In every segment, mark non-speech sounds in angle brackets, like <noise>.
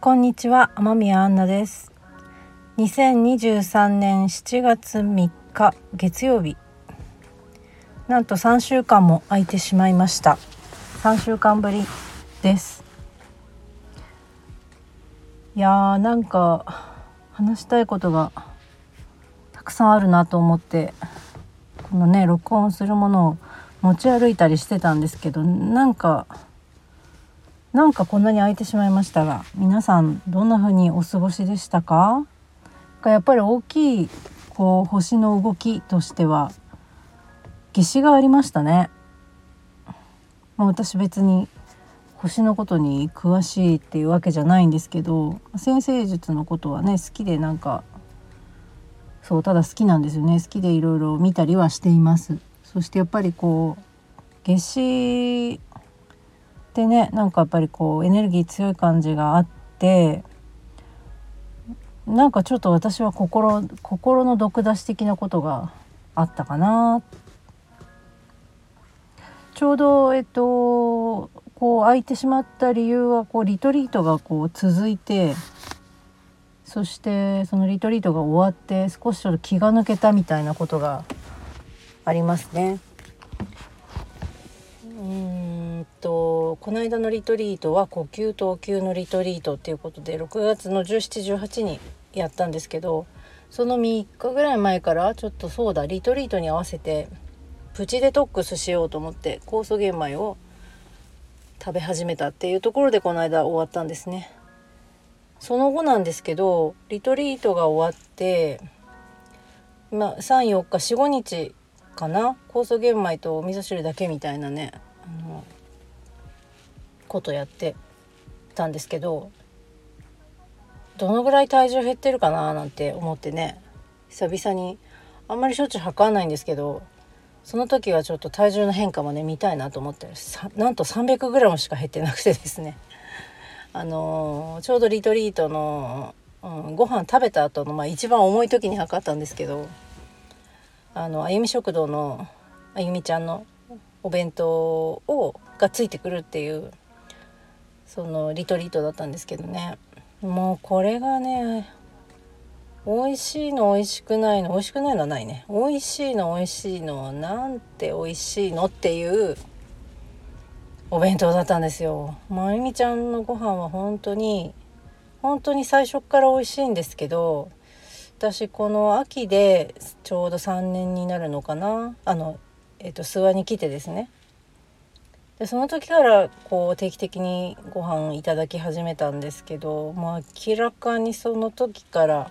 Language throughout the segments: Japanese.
こんにちは天宮アンナです。2023年7月3日月曜日。なんと3週間も空いてしまいました。3週間ぶりです。いやーなんか話したいことがたくさんあるなと思って。このね録音するものを持ち歩いたりしてたんですけどなんかなんかこんなに空いてしまいましたが皆さんどんな風にお過ごしでしたか？やっぱり大きいこう星の動きとしては夏至がありましたね。まあ、私別に星のことに詳しいっていうわけじゃないんですけど先生術のことはね好きでなんかそうただ好きなんですよね。好きでいろいろ見たりはしています。そしてやっぱりこう夏至ってねなんかやっぱりこうエネルギー強い感じがあってなんかちょっと私は心心の毒出し的なことがあったかな。ちょうどえっとこう空いてしまった理由はこうリトリートがこう続いてそしてそのリトリートが終わって少しちょっと気が抜けたみたいなことがありますね。うんとこの間のリトリートは呼吸投球のリトリートっていうことで6月の1718にやったんですけどその3日ぐらい前からちょっとそうだリトリートに合わせてプチデトックスしようと思って酵素玄米を食べ始めたっていうところでこの間終わったんですね。その後なんですけどリトリートが終わってまあ34日45日かな？酵素玄米とお味噌汁だけみたいなねあのことやってたんですけどどのぐらい体重減ってるかななんて思ってね久々にあんまりしょっちゅう測らないんですけどその時はちょっと体重の変化もね見たいなと思ってなんと 300g しか減ってなくてですね。あの、ちょうどリトリートの、うん、ご飯食べた後のまあ一番重い時に測ったんですけどあのあゆみ食堂のあゆみちゃんのお弁当をがついてくるっていうそのリトリートだったんですけどね。もうこれがね美味しいの美味しくないの美味しくないのはないね。美味しいの美味しいのなんて美味しいのっていうお弁当だったんですよ。まゆみちゃんのご飯は本当に本当に最初から美味しいんですけど私この秋でちょうど3年になるのかな。あのえっ、と諏訪に来てですね。でその時からこう定期的にご飯いただき始めたんですけどもう明らかにその時から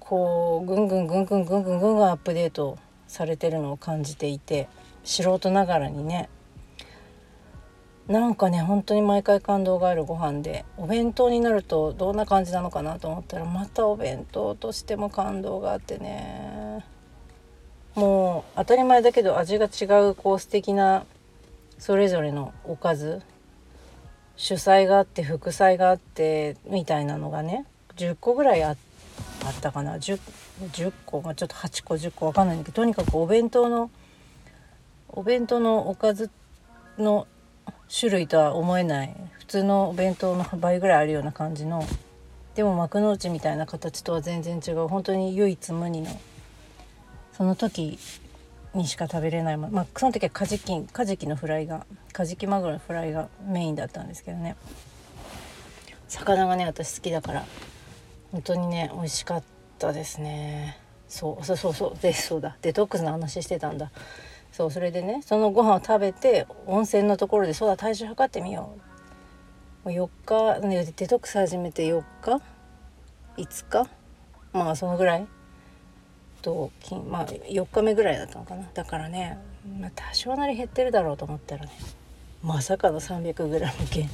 こうぐんぐんぐんぐんぐんぐんぐんぐんアップデートされてるのを感じていて素人ながらにねなんかね本当に毎回感動があるご飯でお弁当になるとどんな感じなのかなと思ったらまたお弁当としても感動があってね。もう当たり前だけど味が違うこう素敵なそれぞれのおかず主菜があって副菜があってみたいなのがね10個ぐらいあったかな。10, 10個、まあ、ちょっと8個10個わかんないんだけどとにかくお弁当のお弁当のおかずの種類とは思えない。普通のお弁当の倍ぐらいあるような感じのでも幕の内みたいな形とは全然違う本当に唯一無二のその時にしか食べれないまあその時はカジキカジキのフライがカジキマグロのフライがメインだったんですけどね。魚がね私好きだから本当にね美味しかったですね。そうそうそうそうでそうだ。デトックスの話してたんだ。そうそれでねそのご飯を食べて温泉のところでそうだ体重測ってみよう。4日、ね、デトックス始めて4日5日まあそのぐらい。とまあ4日目ぐらいだったのかな。だからね、まあ、多少なり減ってるだろうと思ったらねまさかの 300g 減。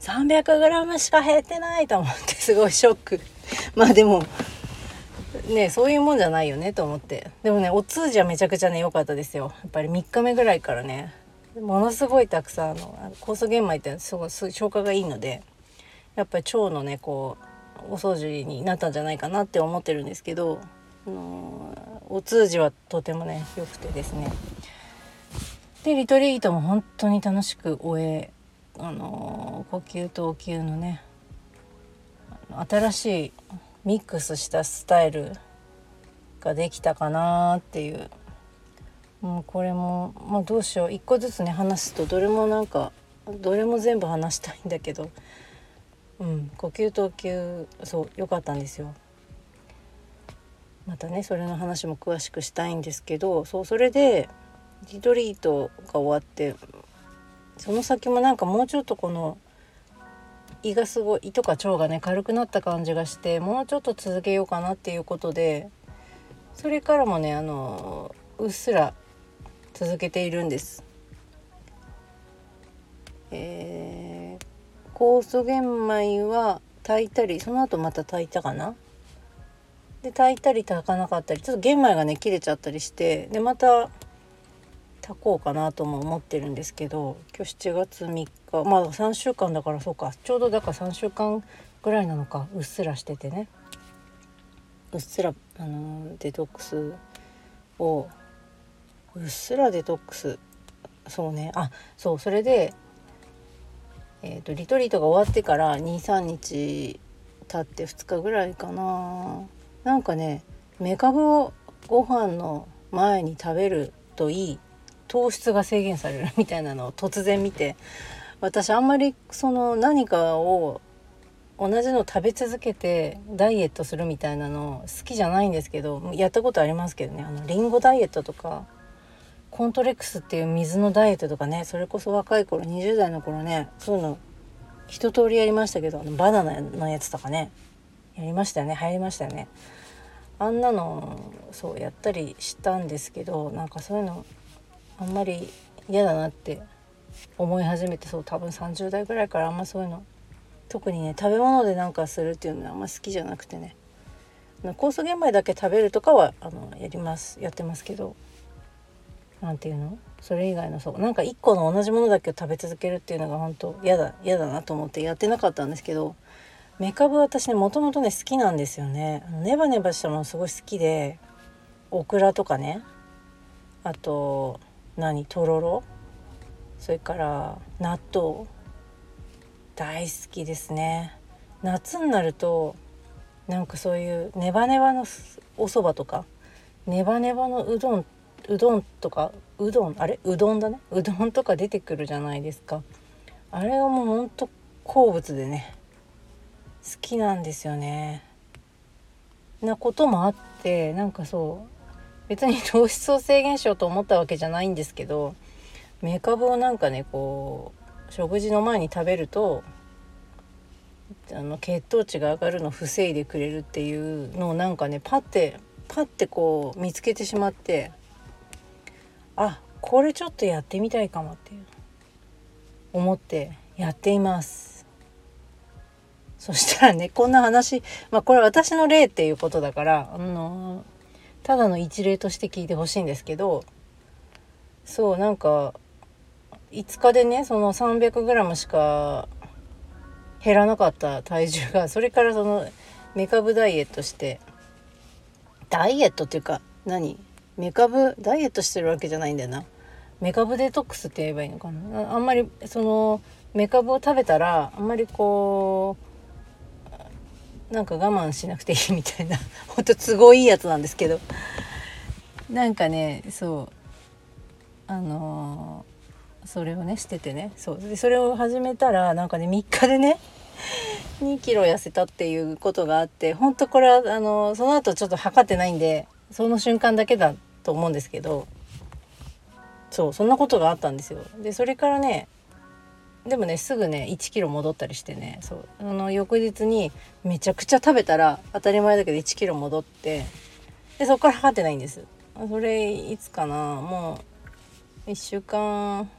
300g しか減ってないと思ってすごいショック。まあでもねそういうもんじゃないよねと思って。でもねお通じはめちゃくちゃね良かったですよ。やっぱり3日目ぐらいからね。ものすごいたくさんの酵素玄米ってすごい消化がいいのでやっぱり腸のねこうお掃除になったんじゃないかなって思ってるんですけどあのお通じはとてもね良くてですね。でリトリートも本当に楽しく終えあの呼吸と吸のね新しいミックスしたスタイルができたかなっていうもうこれもまあどうしよう。一個ずつね話すとどれもなんかどれも全部話したいんだけど。うん呼吸と吸そう良かったんですよ。またねそれの話も詳しくしたいんですけどそうそれでリトリートが終わってその先もなんかもうちょっとこの胃がすごい胃とか腸がね軽くなった感じがしてもうちょっと続けようかなっていうことでそれからもねあのうっすら続けているんです。えー、酵素玄米は炊いたりその後また炊いたかな？で炊いたり炊かなかったりちょっと玄米がね切れちゃったりしてでまた炊こうかなとも思ってるんですけど今日7月3日。まあ3週間だからそうか。ちょうどだから3週間ぐらいなのか。うっすらしててね。うっすらあのデトックスをうっすらデトックス。そうね。あそう。それでえーと、リトリートが終わってから23日経って2日ぐらいかな。なんかねメカブをご飯の前に食べるといい糖質が制限されるみたいなのを突然見て私あんまりその何かを同じの食べ続けてダイエットするみたいなの好きじゃないんですけどやったことありますけどね。あのリンゴダイエットとかコントレックスっていう水のダイエットとかねそれこそ若い頃20代の頃ねそういうの一通りやりましたけどあのバナナのやつとかねやりましたよね入りましたよね。あんなのそうやったりしたんですけどなんかそういうのあんまり嫌だなって思い始めてそう多分30代ぐらいからあんまそういうの。特にね食べ物でなんかするっていうのはあんま好きじゃなくてね。酵素玄米だけ食べるとかはあのやりますやってますけど。何て言うの？それ以外のそう。なんか1個の同じものだけを食べ続けるっていうのが本当嫌だ嫌だなと思ってやってなかったんですけど。メカブ私ねもともとね好きなんですよね。ネバネバしたものすごい好きで。オクラとかね。あと何とろろそれから納豆。大好きですね。夏になるとなんかそういうネバネバのお蕎麦とかネバネバのうどんうどんとかうどんあれ？うどんだね？うどんとか出てくるじゃないですか。あれはもうほんと好物でね好きなんですよね。なこともあってなんかそう別に糖質を制限しようと思ったわけじゃないんですけどメカブをなんかねこう食事の前に食べるとあの血糖値が上がるのを防いでくれるっていうのをなんかねパッてパッてこう見つけてしまってあこれちょっとやってみたいかもっていう思ってやっています。そしたらねこんな話まあこれ私の例っていうことだからあのただの一例として聞いてほしいんですけどそうなんか5日でねその 300g しか減らなかった体重がそれからそのメカブダイエットしてダイエットっていうか何？メカブダイエットしてるわけじゃないんだよな。メカブデトックスって言えばいいのかな？あんまりそのメカブを食べたらあんまりこうなんか我慢しなくていいみたいな <laughs> ほんと都合いいやつなんですけど。なんかねそう。あのー、それをねしててね。そう。でそれを始めたらなんかね3日でね <laughs> 2キロ痩せたっていうことがあってほんとこれはあのー、その後ちょっと測ってないんでその瞬間だけだと思うんですけど。そうそんなことがあったんですよ。でそれからねでもねすぐね1キロ戻ったりしてねそう。あの翌日にめちゃくちゃ食べたら当たり前だけど1キロ戻ってでそこから測ってないんです。それいつかな？もう1週間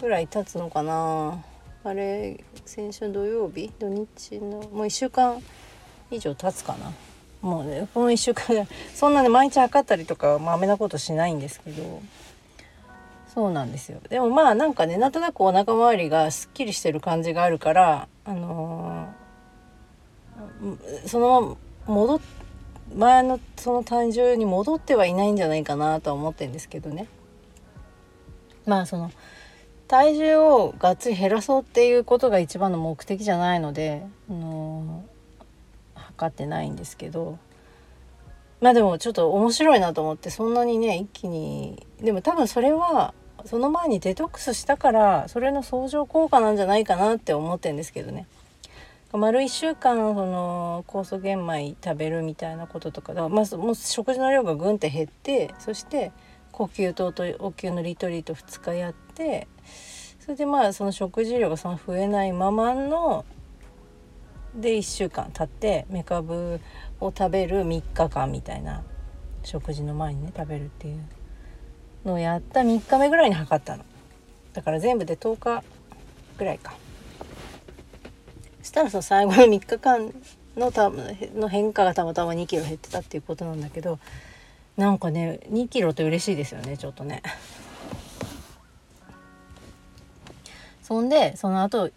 ぐらい経つのかな？あれ先週土曜日？土日のもう1週間以上経つかな？もうねこの1週間そんなね毎日測ったりとかまめなことしないんですけど。そうなんですよ。でもまあなんかねなんとなくお腹周りがすっきりしてる感じがあるからあのー、そのまま戻前のその体重に戻ってはいないんじゃないかなとは思ってるんですけどね。まあその体重をがっつり減らそうっていうことが一番の目的じゃないので、あの測ってないんですけど。まあでもちょっと面白いなと思ってそんなにね一気にでも多分それはその前にデトックスしたからそれの相乗効果なんじゃないかなって思ってるんですけどね。丸1週間その酵素玄米食べるみたいなこととかだからまずもう食事の量がぐんって減ってそして呼吸糖とお灸のリトリート2日やってそれでまあその食事量がその増えないままので1週間経ってメカブを食べる3日間みたいな食事の前にね食べるっていうのをやった3日目ぐらいに測ったのだから全部で10日ぐらいかしたらその最後の3日間のたの変化がたまたま2キロ減ってたっていうことなんだけどなんかね2キロって嬉しいですよねちょっとね。そんでその後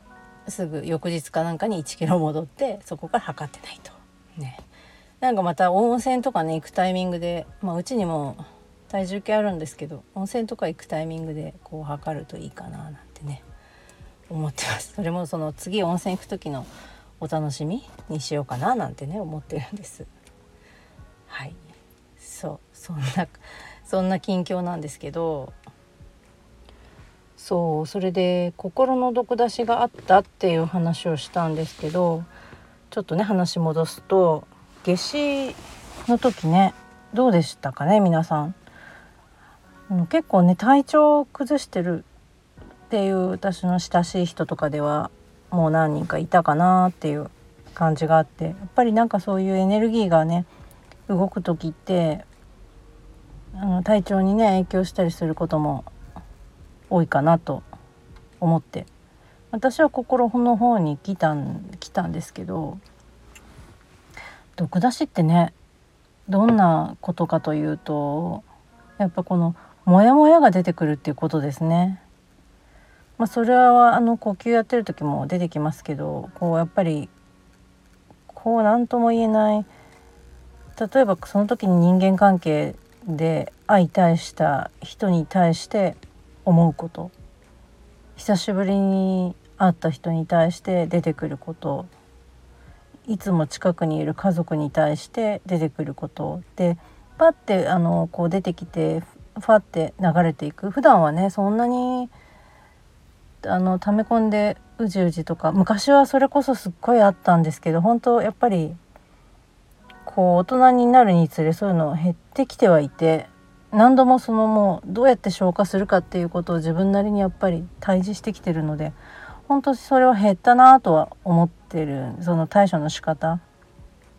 すぐ翌日かなんかに1キロ戻ってそこから測ってないと。ね。なんかまた温泉とかね行くタイミングで、まあ、うちにも体重計あるんですけど温泉とか行くタイミングでこう測るといいかななんてね思ってます。それもその次温泉行く時のお楽しみにしようかななんてね思ってるんです。はい。そうそんなそんな近況なんですけどそうそれで心の毒出しがあったっていう話をしたんですけどちょっとね話戻すと夏至の時ねどうでしたかね皆さん？結構ね体調を崩してるっていう私の親しい人とかではもう何人かいたかなっていう感じがあってやっぱりなんかそういうエネルギーがね動く時ってあの体調にね影響したりすることも多いかなと思って私は心の方に来たん来たんですけど毒出しってねどんなことかというとやっぱこのモヤモヤが出てくるっていうことですね。まあ、それはあの呼吸やってる時も出てきますけどこうやっぱりこう何とも言えない。例えばその時に人間関係で相対した人に対して思うこと。久しぶりに会った人に対して出てくること。いつも近くにいる家族に対して出てくること。でパッてあのこう出てきてファって流れていく。普段はねそんなにあの溜め込んでうじうじとか昔はそれこそすっごいあったんですけど本当やっぱりこう大人になるにつれそういうの減ってきてはいて何度もそのもうどうやって消化するかっていうことを自分なりにやっぱり対峙してきてるので本当それは減ったなとは思ってる。その対処の仕方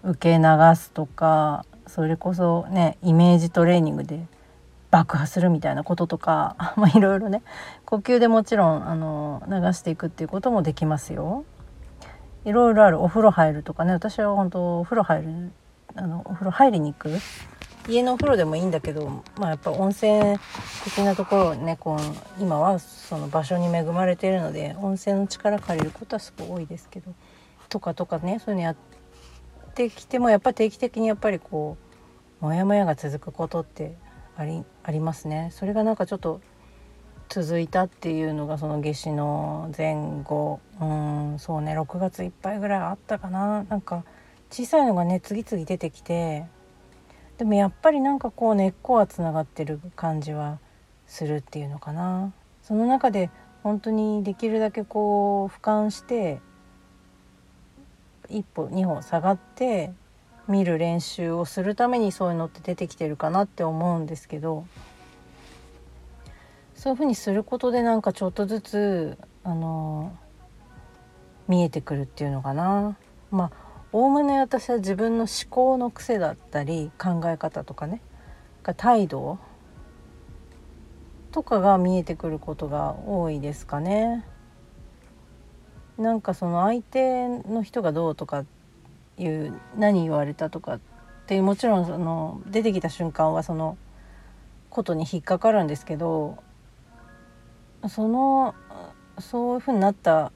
受け流すとかそれこそねイメージトレーニングで爆破するみたいなこととか <laughs> いろいろね呼吸でもちろんあの流していくっていうこともできますよ。いろいろあるお風呂入るとかね私は本当お風呂入るあのお風呂入りに行く？家のお風呂でもいいんだけど、まあ、やっぱ温泉的なところねこう今はその場所に恵まれているので温泉の力借りることはすごい多いですけどとかとかねそういうのやってきてもやっぱ定期的にやっぱりこうモヤモヤが続くことってありありますね。それがなんかちょっと続いたっていうのがその夏至の前後。うんそうね。6月いっぱいぐらいあったかな。なんか小さいのがね次々出てきて。でもやっぱりなんかこう根っこはつながってる感じはするっていうのかな。その中で本当にできるだけこう俯瞰して一歩二歩下がって見る練習をするためにそういうのって出てきてるかなって思うんですけどそういうふうにすることでなんかちょっとずつあの見えてくるっていうのかな。まあおおむね私は自分の思考の癖だったり考え方とかね態度とかが見えてくることが多いですかね。なんかその相手の人がどうとかいう何言われたとかってもちろんその出てきた瞬間はそのことに引っかかるんですけどそのそういうふうになった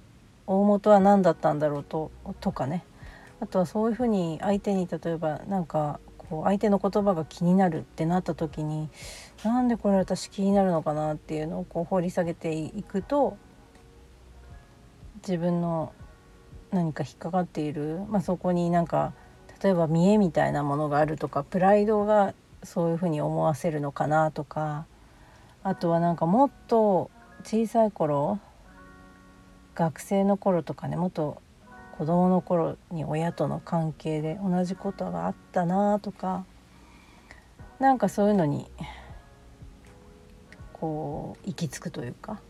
大元は何だったんだろうととかね。あとはそういうふうに相手に例えば何かこう相手の言葉が気になるってなった時になんでこれ私気になるのかなっていうのをこう掘り下げていくと自分の何か引っかかっている、まあ、そこになんか例えば見栄みたいなものがあるとかプライドがそういうふうに思わせるのかなとかあとはなんかもっと小さい頃学生の頃とかねもっと子供の頃に親との関係で同じことがあったなとかなんかそういうのにこう行き着くというか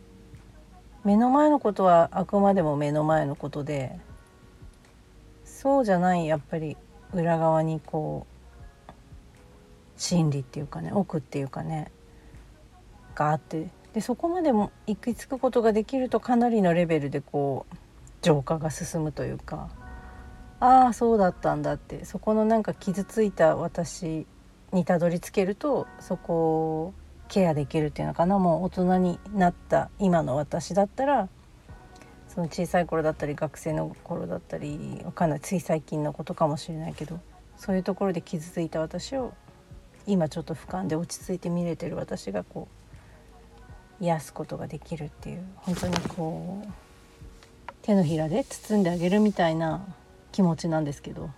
目の前のことはあくまでも目の前のことでそうじゃないやっぱり裏側にこう心理っていうかね奥っていうかねがあってでそこまでも行き着くことができるとかなりのレベルでこう浄化が進むというかああそうだったんだってそこのなんか傷ついた私にたどり着けるとそこをケアできるっていうのかな。もう大人になった今の私だったらその小さい頃だったり学生の頃だったりわかんないつい最近のことかもしれないけどそういうところで傷ついた私を今ちょっと俯瞰で落ち着いて見れてる私がこう癒すことができるっていう本当にこう手のひらで包んであげるみたいな気持ちなんですけど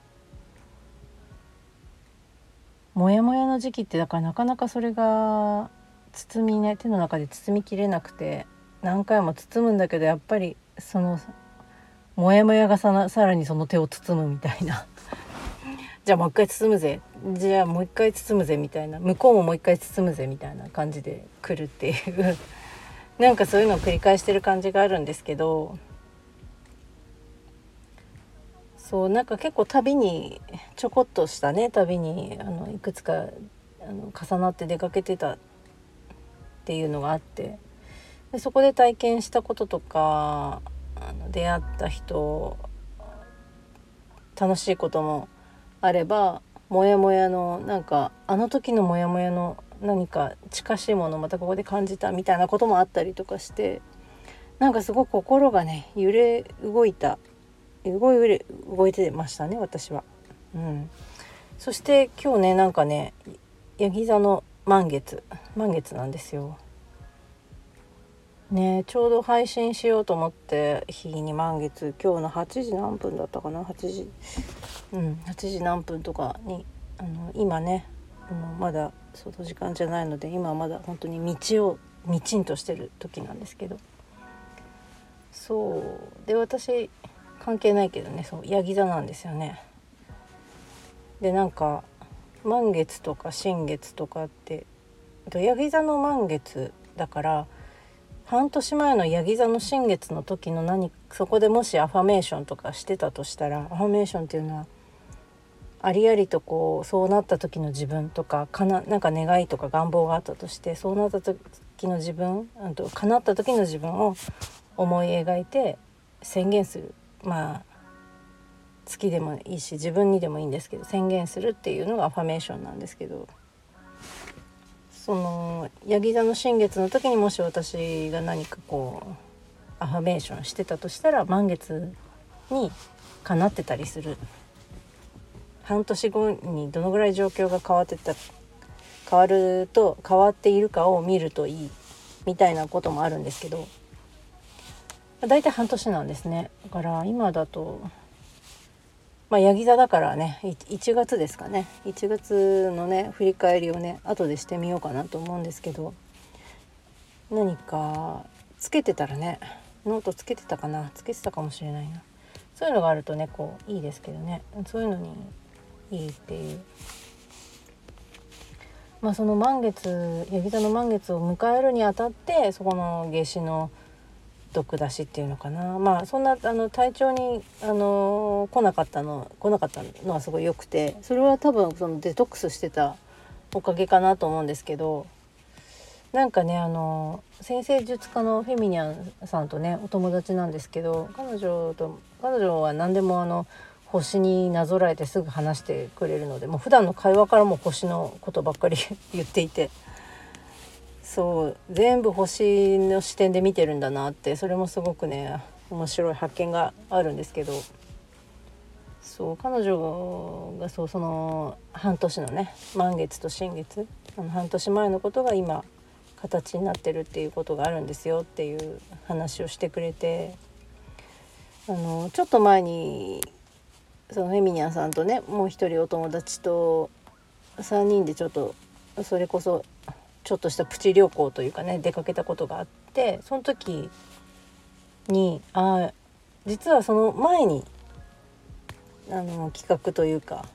モヤモヤの時期ってだからなかなかそれが包みね手の中で包みきれなくて何回も包むんだけどやっぱりそのモヤモヤがさなさらにその手を包むみたいな。<laughs> じゃあもう一回包むぜ。じゃあもう一回包むぜみたいな。向こうももう一回包むぜみたいな感じで来るっていう。<laughs> なんかそういうのを繰り返してる感じがあるんですけど。そうなんか結構旅にちょこっとしたね。旅にあのいくつかあの重なって出かけてたっていうのがあって。でそこで体験したこととかあの出会った人楽しいこともあればモヤモヤのなんかあの時のモヤモヤの何か近しいものをまたここで感じたみたいなこともあったりとかしてなんかすごく心がね揺れ動いた動い動いてましたね私は。うん、そして今日ねなんかねヤギ座の満月満月なんですよ。ねちょうど配信しようと思って日に満月今日の8時何分だったかな？8時うん8時何分とかにあの今ねあのまだその時間じゃないので今はまだ本当に道を道んとしてる時なんですけど。そう。で私関係ないけどねそうヤギ座なんですよね。でなんか満月とか新月とかってヤギ座の満月だから半年前のヤギ座の新月の時の何そこでもしアファメーションとかしてたとしたらアファメーションっていうのはありありとこうそうなった時の自分とかかななんか願いとか願望があったとしてそうなった時の自分あと叶った時の自分を思い描いて宣言する。まあ月でもいいし自分にでもいいんですけど宣言するっていうのがアファメーションなんですけど。そのヤギ座の新月の時にもし私が何かこうアファメーションしてたとしたら満月にかなってたりする半年後にどのぐらい状況が変わってた変わると変わっているかを見るといいみたいなこともあるんですけど大体半年なんですね。だから今だとまあ、ヤギ座だからね1月ですかね。1月のね振り返りをね後でしてみようかなと思うんですけど。何かつけてたらねノートつけてたかな。つけてたかもしれないな。そういうのがあるとねこういいですけどね。そういうのにいいっていう。まあその満月ヤギ座の満月を迎えるにあたってそこの夏至の毒出しっていうのかな。まあそんなあの体調にあの来なかったの来なかったのはすごい良くてそれは多分そのデトックスしてたおかげかなと思うんですけどなんかねあの先生術家のフェミニャンさんとねお友達なんですけど彼女と彼女は何でもあの星になぞらえてすぐ話してくれるのでもう普段の会話からも星のことばっかり <laughs> 言っていてそう全部星の視点で見てるんだなってそれもすごくね面白い発見があるんですけどそう彼女がそうその半年のね満月と新月あの半年前のことが今形になってるっていうことがあるんですよっていう話をしてくれてあのちょっと前にそのフェミニャンさんとねもう一人お友達と3人でちょっとそれこそちょっとしたプチ旅行というかね出かけたことがあってその時にあ実はその前にあの企画というか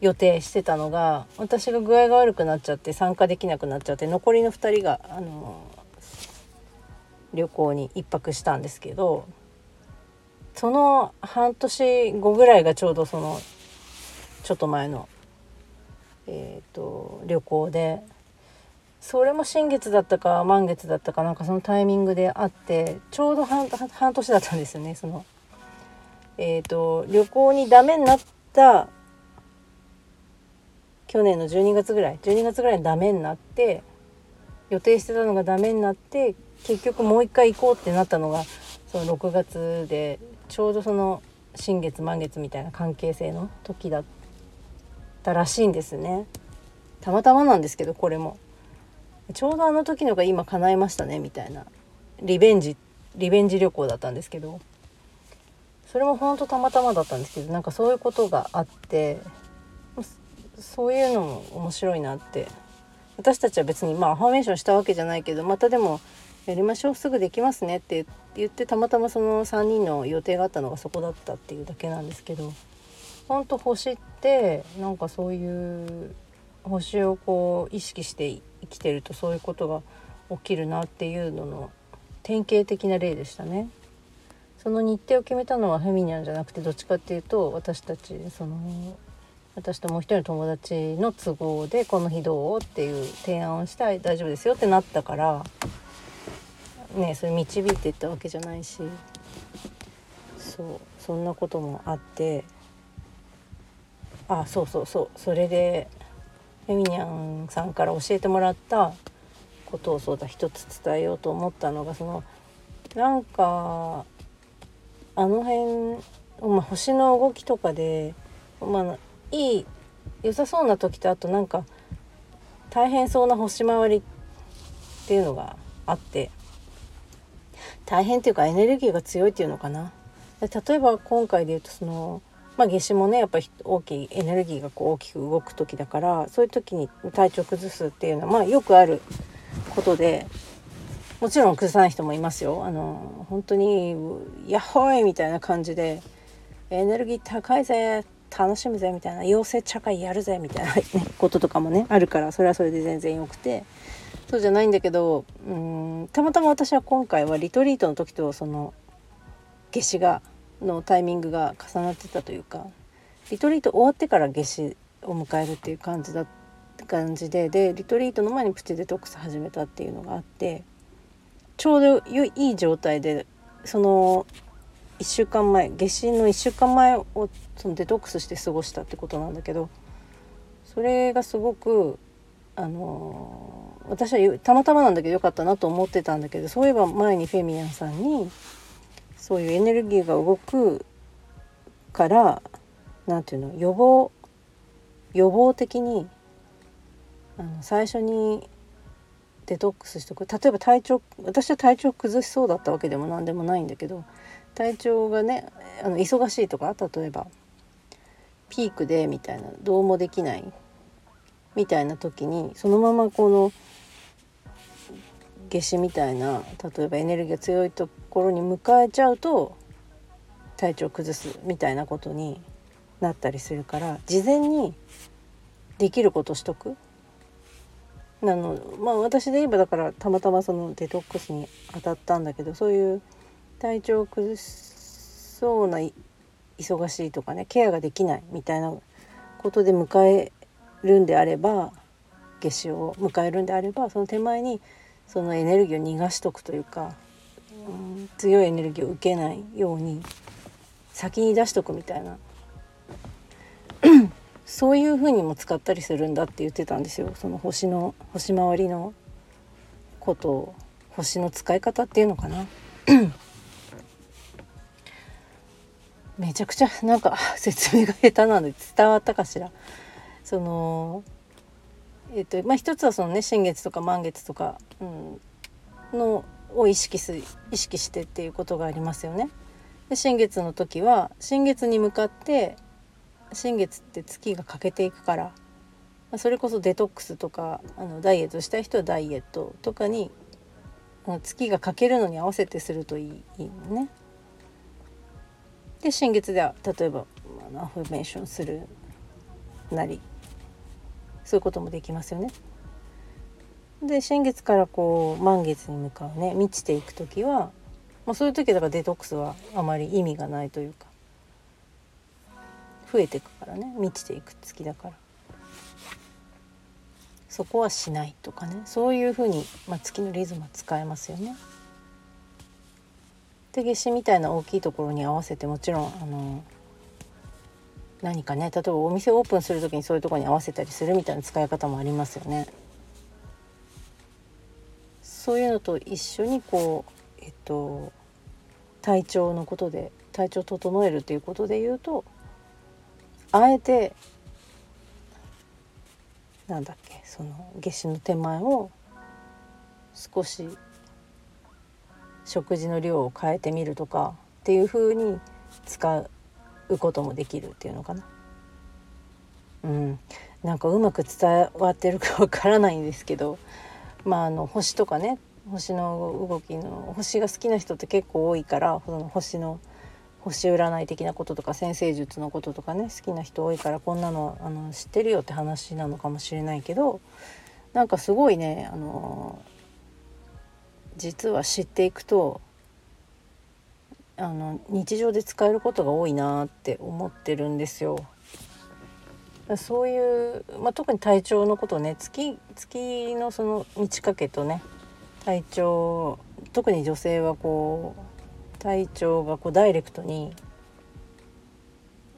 予定してたのが私が具合が悪くなっちゃって参加できなくなっちゃって残りの2人があの旅行に1泊したんですけどその半年後ぐらいがちょうどそのちょっと前の、えーと、旅行でそれも新月だったか満月だったかなんかそのタイミングであってちょうど半年だったんですよねその。えーと旅行にダメになった去年の12月ぐらい12月ぐらいにダメになって予定してたのがダメになって結局もう一回行こうってなったのがその6月でちょうどその新月満月みたいな関係性の時だったらしいんですねたまたまなんですけどこれもちょうどあの時のが今叶えましたねみたいな。リベンジリベンジ旅行だったんですけど。それもほんとたまたまだったんですけどなんかそういうことがあってそういうのも面白いなって。私たちは別にまあファーメーションしたわけじゃないけどまたでもやりましょうすぐできますねって言ってたまたまその3人の予定があったのがそこだったっていうだけなんですけどほんと星ってなんかそういう星をこう意識して生きてるとそういうことが起きるなっていうのの典型的な例でしたね。その日程を決めたのはフェミニャンじゃなくてどっちかっていうと私たちその私ともう一人の友達の都合でこの日どうっていう提案をしたい大丈夫ですよってなったからねそれ導いていったわけじゃないしそうそんなこともあってあそうそうそうそれでフェミニャンさんから教えてもらったことをそうだ一つ伝えようと思ったのがそのなんかあの辺、まあ、星の動きとかで、まあ、いい良さそうな時とあとなんか大変そうな星回りっていうのがあって大変っていうかエネルギーが強いっていうのかな。例えば今回で言うとそのまあ、夏至もねやっぱり大きいエネルギーがこう大きく動く時だからそういう時に体調崩すっていうのはまあよくあることでもちろん崩さない人もいますよ。あの本当にヤッホーイみたいな感じでエネルギー高いぜ楽しむぜみたいな妖精茶会やるぜみたいな、ね、こととかもねあるからそれはそれで全然よくてそうじゃないんだけどうんたまたま私は今回はリトリートの時とその夏至がのタイミングが重なってたというかリトリート終わってから夏至を迎えるっていう感じだ感じででリトリートの前にプチデトックス始めたっていうのがあってちょうどいい状態でその1週間前夏至の1週間前をそのデトックスして過ごしたってことなんだけどそれがすごくあの私はたまたまなんだけどよかったなと思ってたんだけどそういえば前にフェミヤンさんにそういうエネルギーが動くから何て言うの予防予防的にあの最初にデトックスしとく。例えば体調私は体調崩しそうだったわけでも何でもないんだけど体調がねあの忙しいとか例えばピークでみたいなどうもできないみたいな時にそのままこの夏至みたいな例えばエネルギーが強いところに迎えちゃうと体調崩すみたいなことになったりするから事前にできることしとく。なのまあ私で言えばだからたまたまそのデトックスに当たったんだけどそういう体調を崩しそうな忙しいとかねケアができないみたいなことで迎えるんであれば夏至を迎えるんであればその手前にそのエネルギーを逃がしとくというか、うん、強いエネルギーを受けないように先に出しとくみたいな。<clears throat> そういう風にも使ったりするんだって言ってたんですよ。その星の星回りのことを星の使い方っていうのかな。<clears throat> めちゃくちゃなんか説明が下手なので伝わったかしら。そのえっ、とまあ一つはそのね新月とか満月とか、うん、のを意識す意識してっていうことがありますよね。で新月の時は新月に向かって新月って月が欠けていくからまあそれこそデトックスとかあのダイエットしたい人はダイエットとかに月が欠けるのに合わせてするといいいいのね。で新月では例えばアファメーションするなりそういうこともできますよね。で新月からこう満月に向かうね満ちていく時は、まあ、そういう時だからデトックスはあまり意味がないというか増えていくからね満ちていく月だからそこはしないとかねそういうふうに、まあ、月のリズムは使えますよね。で夏至みたいな大きいところに合わせてもちろんあの何かね例えばお店オープンする時にそういうとこに合わせたりするみたいな使い方もありますよね。そういうのと一緒にこうえっと体調のことで体調を整えるということで言うとあえてなんだっけその夏至の手前を少し食事の量を変えてみるとかっていう風に使ううこともできるっていうのかな。うん、なんかうまく伝わってるかわからないんですけど、まあ、あの星とかね星の動きの星が好きな人って結構多いからその星の星占い的なこととか先生術のこととかね好きな人多いからこんなのあの知ってるよって話なのかもしれないけどなんかすごいねあの実は知っていくとあの日常で使えることが多いなって思ってるんですよ。そういう、まあ、特に体調のことね月月のその満ち欠けとね体調特に女性はこう体調がこうダイレクトに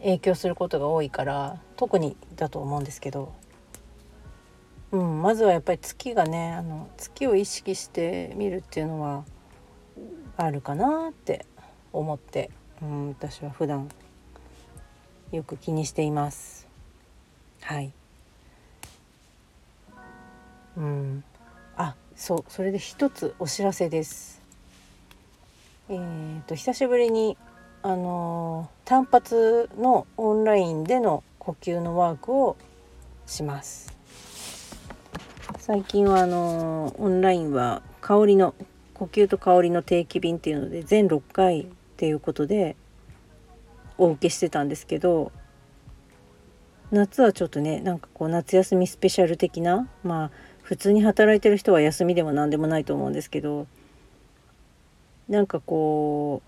影響することが多いから特にだと思うんですけどうん、まずはやっぱり月がねあの月を意識してみるっていうのはあるかなって思って、うん、私は普段よく気にしています。はい。うん、あそうそれで一つお知らせです。えーと、と久しぶりにあの単発のオンラインでの呼吸のワークをします。最近はあのオンラインは香りの呼吸と香りの定期便っていうので全6回っていうことでお受けしてたんですけど夏はちょっとねなんかこう夏休みスペシャル的なまあ普通に働いてる人は休みでも何でもないと思うんですけどなんかこ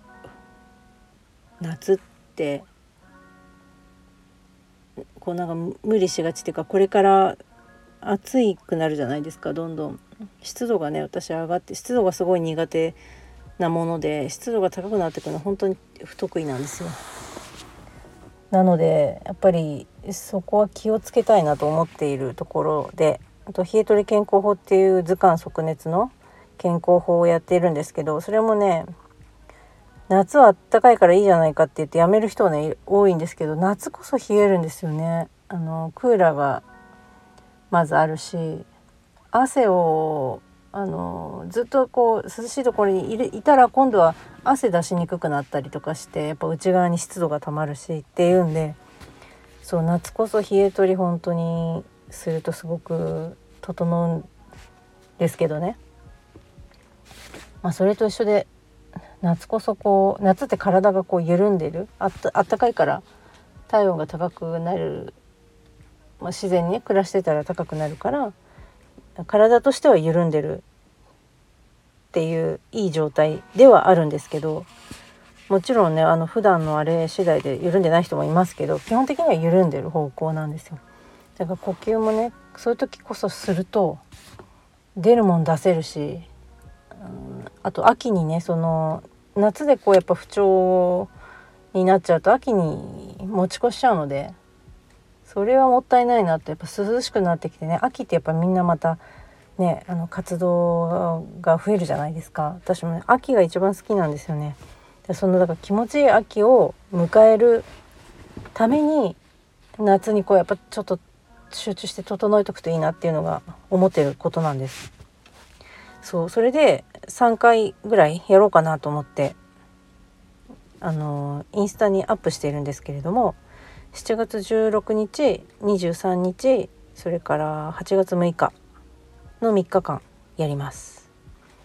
う夏ってこうなんか無理しがちっていうかこれから暑くなるじゃないですかどんどん。湿度がね私上がって湿度がすごい苦手なもので湿度が高くなってくるのは本当に不得意なんですよ。なのでやっぱりそこは気をつけたいなと思っているところであと冷え取り健康法っていう図鑑即熱の健康法をやっているんですけどそれもね夏はあったかいからいいじゃないかって言ってやめる人はね多いんですけど夏こそ冷えるんですよね。あのクーラーがまずあるし汗をあのずっとこう涼しいところにいいたら今度は汗出しにくくなったりとかしてやっぱ内側に湿度がたまるしっていうんでそう夏こそ冷え取り本当にするとすごく整うんですけどね、まあ、それと一緒で夏こそこう夏って体がこう緩んでるあったあったかいから体温が高くなる。まあ、自然に、暮らしてたら高くなるから体としては緩んでるっていういい状態ではあるんですけどもちろんねあの普段のあれ次第で緩んでない人もいますけど基本的には緩んでる方向なんですよ。だから呼吸もねそういう時こそすると出るもん出せるし、うん、あと秋にねその夏でこうやっぱ不調になっちゃうと秋に持ち越しちゃうのでそれはもったいないなってやっぱ涼しくなってきてね秋ってやっぱみんなまたねあの活動が増えるじゃないですか。私もね秋が一番好きなんですよね。でそのだから気持ちいい秋を迎えるために夏にこうやっぱちょっと集中して整えとくといいなっていうのが思ってることなんです。そうそれで3回ぐらいやろうかなと思ってあのインスタにアップしているんですけれども7月16日23日それから8月6日の3日間やります。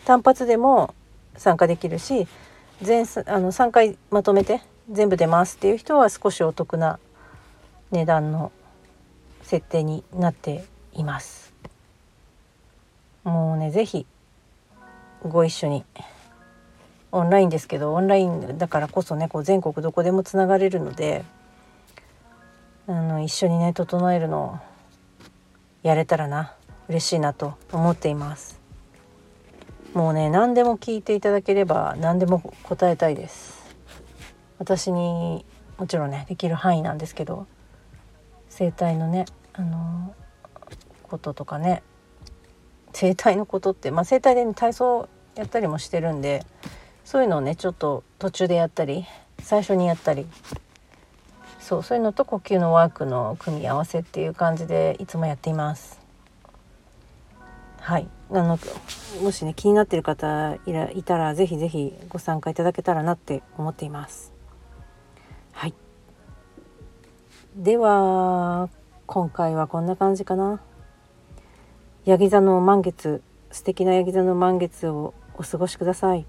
単発でも参加できるし全あの3回まとめて全部出ますっていう人は少しお得な値段の設定になっています。もうね是非ご一緒にオンラインですけどオンラインだからこそねこう全国どこでもつながれるのであの一緒にね整えるのをやれたらな。嬉しいなと思っています。もうね何でも聞いていただければ何でも答えたいです。私にもちろんねできる範囲なんですけど生態のねあのこととかね生態のことってまあ生態で、ね、体操やったりもしてるんでそういうのをねちょっと途中でやったり最初にやったりそうそういうのと呼吸のワークの組み合わせっていう感じでいつもやっています。はいあのもしね気になってる方いらいたら是非是非ご参加いただけたらなって思っています。はいでは今回はこんな感じかな。ヤギ座の満月素敵なヤギ座の満月をお過ごしください。